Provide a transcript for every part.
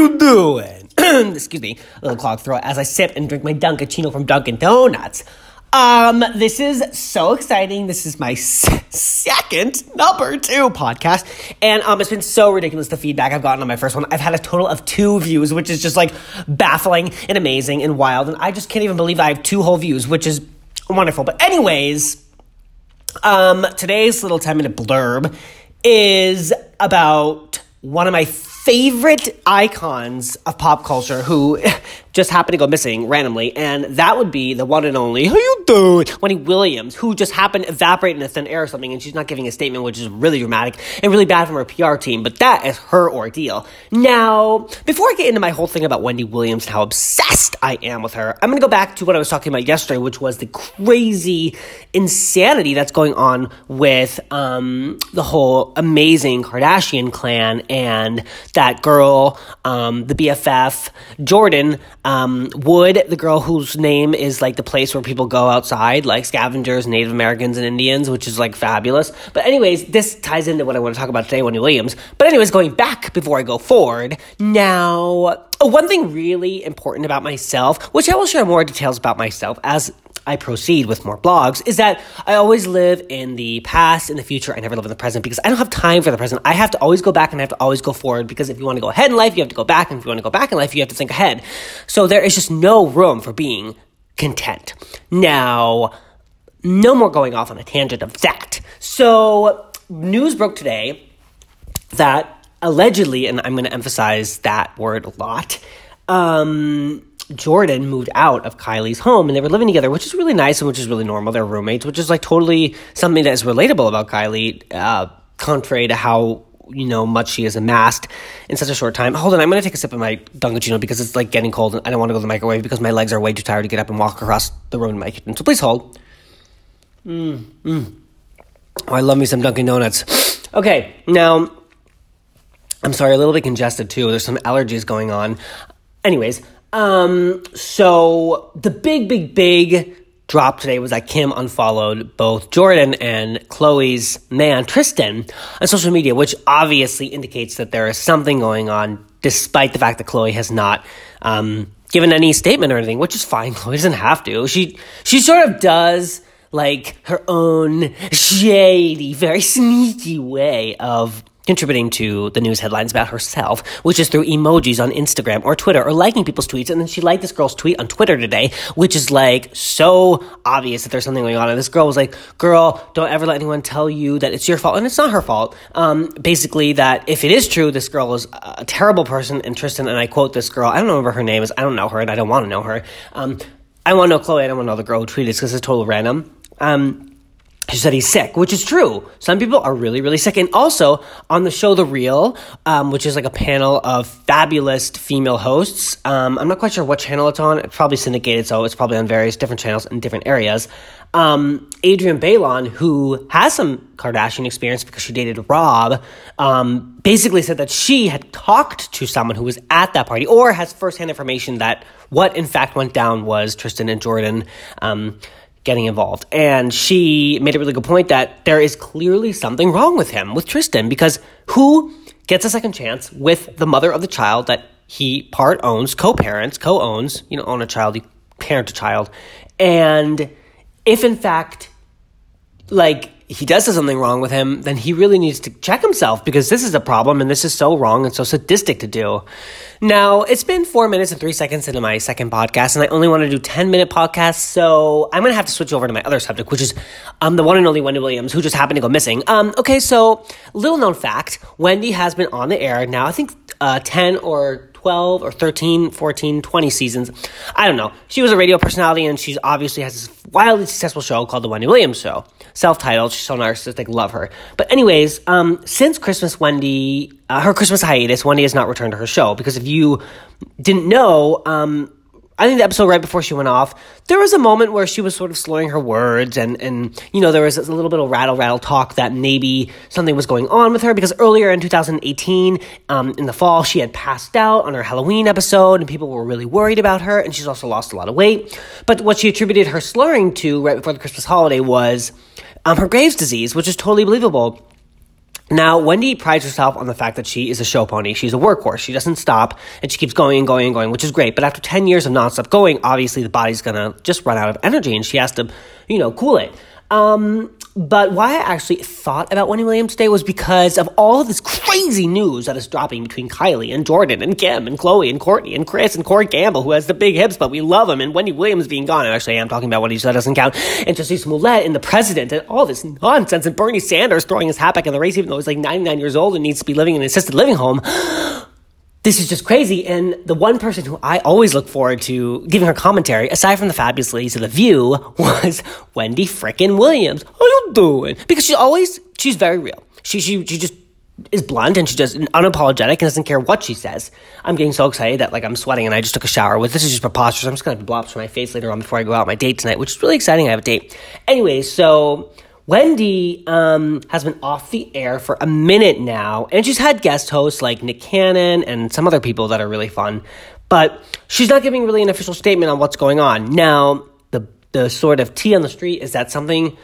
you doing? Excuse me, a little clogged throat as I sip and drink my Dunkaccino from Dunkin' Donuts. Um, this is so exciting. This is my s- second number two podcast, and um, it's been so ridiculous the feedback I've gotten on my first one. I've had a total of two views, which is just like baffling and amazing and wild, and I just can't even believe I have two whole views, which is wonderful. But anyways, um, today's little ten minute blurb is about one of my favorite icons of pop culture who just happened to go missing randomly, and that would be the one and only How you doing? Wendy Williams, who just happened to evaporate in a thin air or something, and she's not giving a statement, which is really dramatic and really bad from her PR team. But that is her ordeal. Now, before I get into my whole thing about Wendy Williams and how obsessed I am with her, I'm going to go back to what I was talking about yesterday, which was the crazy insanity that's going on with um, the whole amazing Kardashian clan and that girl, um, the BFF, Jordyn um, Wood, the girl whose name is like the place where people go outside, like scavengers, Native Americans, and Indians, which is like fabulous. But, anyways, this ties into what I want to talk about today, Wendy Williams. But, anyways, going back before I go forward, now, one thing really important about myself, which I will share more details about myself as I proceed with more blogs is that I always live in the past, in the future. I never live in the present because I don't have time for the present. I have to always go back and I have to always go forward because if you want to go ahead in life, you have to go back. And if you want to go back in life, you have to think ahead. So there is just no room for being content. Now, no more going off on a tangent of that. So, news broke today that allegedly, and I'm going to emphasize that word a lot, um, Jordyn moved out of Kylie's home and they were living together, which is really nice and which is really normal. They're roommates, which is like totally something that is relatable about Kylie, uh, contrary to how you know much she has amassed in such a short time. Hold on, I'm gonna take a sip of my Dunkaccino because it's like getting cold and I don't want to go to the microwave because my legs are way too tired to get up and walk across the room to my kitchen. So please hold. Mmm, mmm. Oh, I love me some Dunkin' Donuts. Okay, now I'm sorry, a little bit congested too. There's some allergies going on. Anyways, um, so the big, big, big drop today was that Kim unfollowed both Jordyn and Khloe's man Tristan on social media, which obviously indicates that there is something going on, despite the fact that Khloe has not um, given any statement or anything, which is fine. Khloe doesn't have to. She she sort of does like her own shady, very sneaky way of contributing to the news headlines about herself, which is through emojis on Instagram or Twitter or liking people's tweets. And then she liked this girl's tweet on Twitter today, which is like so obvious that there's something going on. And this girl was like, girl, don't ever let anyone tell you that it's your fault. And it's not her fault. Um, basically that if it is true, this girl is a terrible person. And Tristan, and I quote this girl, I don't know what her name is. I don't know her and I don't want to know her. Um, I want to know Khloe, I don't want to know the girl who tweeted this because it's total random. Um, she said he's sick, which is true. Some people are really, really sick. And also on the show The Real, um, which is like a panel of fabulous female hosts. Um, I'm not quite sure what channel it's on. It's probably syndicated, so it's probably on various different channels in different areas. Um, Adrienne Bailon, who has some Kardashian experience because she dated Rob, um, basically said that she had talked to someone who was at that party or has firsthand information that what in fact went down was Tristan and Jordyn. Getting involved. And she made a really good point that there is clearly something wrong with him, with Tristan, because who gets a second chance with the mother of the child that he part owns, co parents, co owns, you know, own a child, you parent a child. And if in fact, like, he does have something wrong with him, then he really needs to check himself because this is a problem and this is so wrong and so sadistic to do. Now, it's been four minutes and three seconds into my second podcast, and I only want to do 10 minute podcasts, so I'm going to have to switch over to my other subject, which is um, the one and only Wendy Williams, who just happened to go missing. Um, okay, so little known fact Wendy has been on the air now, I think uh, 10 or 12 or 13, 14, 20 seasons. I don't know. She was a radio personality and she obviously has this wildly successful show called The Wendy Williams Show. Self titled. She's so narcissistic. Love her. But, anyways, um, since Christmas, Wendy, uh, her Christmas hiatus, Wendy has not returned to her show because if you didn't know, um, I think the episode right before she went off, there was a moment where she was sort of slurring her words, and and you know there was a little bit of rattle rattle talk that maybe something was going on with her because earlier in 2018, um, in the fall, she had passed out on her Halloween episode, and people were really worried about her, and she's also lost a lot of weight. But what she attributed her slurring to right before the Christmas holiday was um, her Graves' disease, which is totally believable. Now, Wendy prides herself on the fact that she is a show pony. She's a workhorse. She doesn't stop and she keeps going and going and going, which is great. But after 10 years of nonstop going, obviously the body's gonna just run out of energy and she has to, you know, cool it. Um, but why I actually thought about Wendy Williams today was because of all this crazy news that is dropping between Kylie and Jordyn and Kim and Khloe and Kourtney and Kris and Corey Gamble, who has the big hips, but we love him, and Wendy Williams being gone. And actually, I am talking about Wendy, so that doesn't count. And Jussie Smollett and the president and all this nonsense, and Bernie Sanders throwing his hat back in the race, even though he's like 99 years old and needs to be living in an assisted living home this is just crazy. And the one person who I always look forward to giving her commentary, aside from the fabulous ladies of The View, was Wendy frickin' Williams. How you doing? Because she's always, she's very real. She, she, she just is blunt and she just unapologetic and doesn't care what she says. I'm getting so excited that like I'm sweating and I just took a shower with this is just preposterous. I'm just gonna have blobs from my face later on before I go out on my date tonight, which is really exciting. I have a date. Anyway, so Wendy um, has been off the air for a minute now, and she's had guest hosts like Nick Cannon and some other people that are really fun, but she's not giving really an official statement on what's going on. Now, the the sort of tea on the street is that something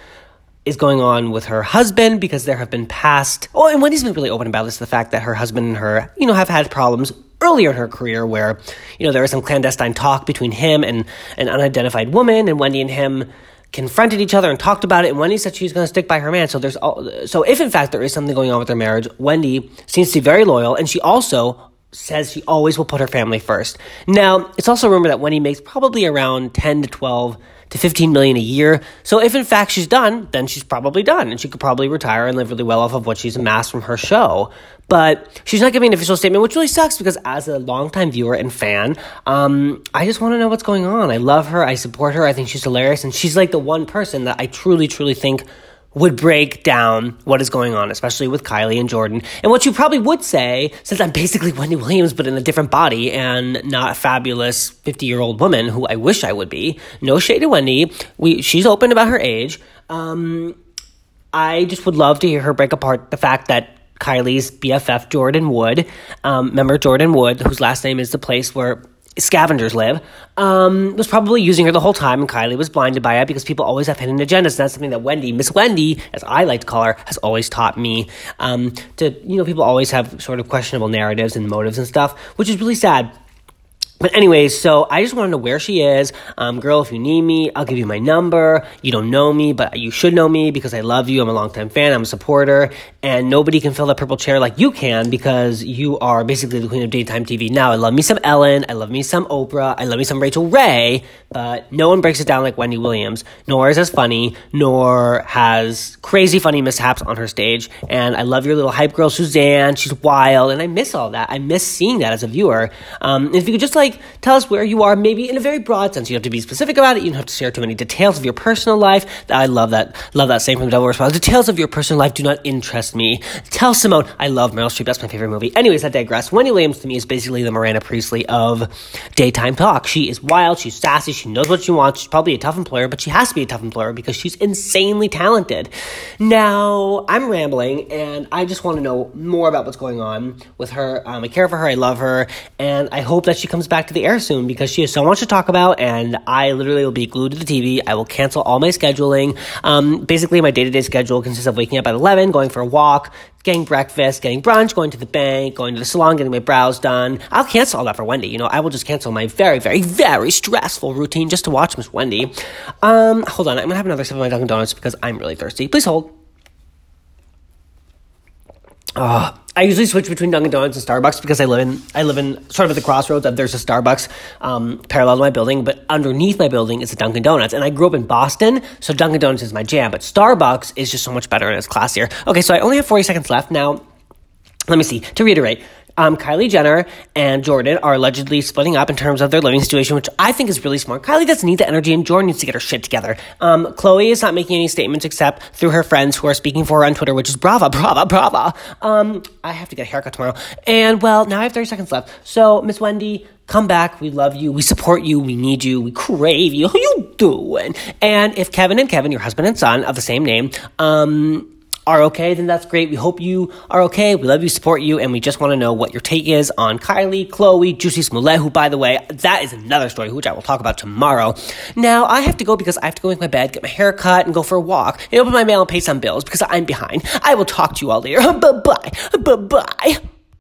is going on with her husband because there have been past. Oh, and Wendy's been really open about this the fact that her husband and her, you know, have had problems earlier in her career where, you know, there was some clandestine talk between him and an unidentified woman, and Wendy and him confronted each other and talked about it. And Wendy said she's going to stick by her man. So there's all, so if in fact there is something going on with their marriage, Wendy seems to be very loyal, and she also says she always will put her family first. Now it's also rumored that Wendy makes probably around ten to twelve to 15 million a year. So if in fact she's done, then she's probably done and she could probably retire and live really well off of what she's amassed from her show. But she's not giving an official statement, which really sucks because as a longtime viewer and fan, um, I just want to know what's going on. I love her. I support her. I think she's hilarious. And she's like the one person that I truly, truly think would break down what is going on, especially with Kylie and Jordyn. And what you probably would say, since I'm basically Wendy Williams, but in a different body and not a fabulous 50 year old woman who I wish I would be. No shade to Wendy. We, she's open about her age. Um, I just would love to hear her break apart the fact that Kylie's BFF Jordyn Wood, um, remember Jordyn Wood, whose last name is the place where scavengers live, um, was probably using her the whole time, and Kylie was blinded by it because people always have hidden agendas. And that's something that Wendy, Miss Wendy, as I like to call her, has always taught me. Um, to you know, people always have sort of questionable narratives and motives and stuff, which is really sad. But anyways, so I just want to know where she is. Um, girl, if you need me, I'll give you my number. You don't know me, but you should know me because I love you. I'm a longtime fan. I'm a supporter. And nobody can fill that purple chair like you can because you are basically the queen of daytime TV. Now, I love me some Ellen. I love me some Oprah. I love me some Rachael Ray. But no one breaks it down like Wendy Williams, nor is as funny, nor has crazy funny mishaps on her stage. And I love your little hype girl, Suzanne. She's wild. And I miss all that. I miss seeing that as a viewer. Um, if you could just like, like tell us where you are, maybe in a very broad sense. You don't have to be specific about it. You don't have to share too many details of your personal life. I love that. Love that saying from the Devil Wears Prada. Details of your personal life do not interest me. Tell Simone, I love Meryl Streep. That's my favorite movie. Anyways, I digress. Wendy Williams to me is basically the Miranda Priestly of daytime talk. She is wild. She's sassy. She knows what she wants. She's probably a tough employer, but she has to be a tough employer because she's insanely talented. Now, I'm rambling and I just want to know more about what's going on with her. Um, I care for her. I love her. And I hope that she comes back back to the air soon because she has so much to talk about, and I literally will be glued to the TV. I will cancel all my scheduling. Um, basically, my day to day schedule consists of waking up at 11, going for a walk, getting breakfast, getting brunch, going to the bank, going to the salon, getting my brows done. I'll cancel all that for Wendy. You know, I will just cancel my very, very, very stressful routine just to watch Miss Wendy. Um, hold on, I'm gonna have another sip of my Dunkin' Donuts because I'm really thirsty. Please hold. Oh, I usually switch between Dunkin' Donuts and Starbucks because I live in I live in sort of at the crossroads. That there's a Starbucks um, parallel to my building, but underneath my building is a Dunkin' Donuts. And I grew up in Boston, so Dunkin' Donuts is my jam. But Starbucks is just so much better and it's classier. Okay, so I only have 40 seconds left now. Let me see. To reiterate, um, Kylie Jenner and Jordyn are allegedly splitting up in terms of their living situation, which I think is really smart. Kylie doesn't need the energy, and Jordyn needs to get her shit together. Um, Khloe is not making any statements except through her friends who are speaking for her on Twitter, which is brava, brava, brava. Um, I have to get a haircut tomorrow. And well, now I have 30 seconds left. So, Miss Wendy, come back. We love you. We support you. We need you. We crave you. How are you doing? And if Kevin and Kevin, your husband and son of the same name, um, are okay, then that's great. We hope you are okay. We love you, support you, and we just want to know what your take is on Kylie, Khloe, Jussie Smollett, who, by the way, that is another story, which I will talk about tomorrow. Now, I have to go because I have to go make my bed, get my hair cut, and go for a walk, and open my mail and pay some bills because I'm behind. I will talk to you all later. Bye bye. Bye bye.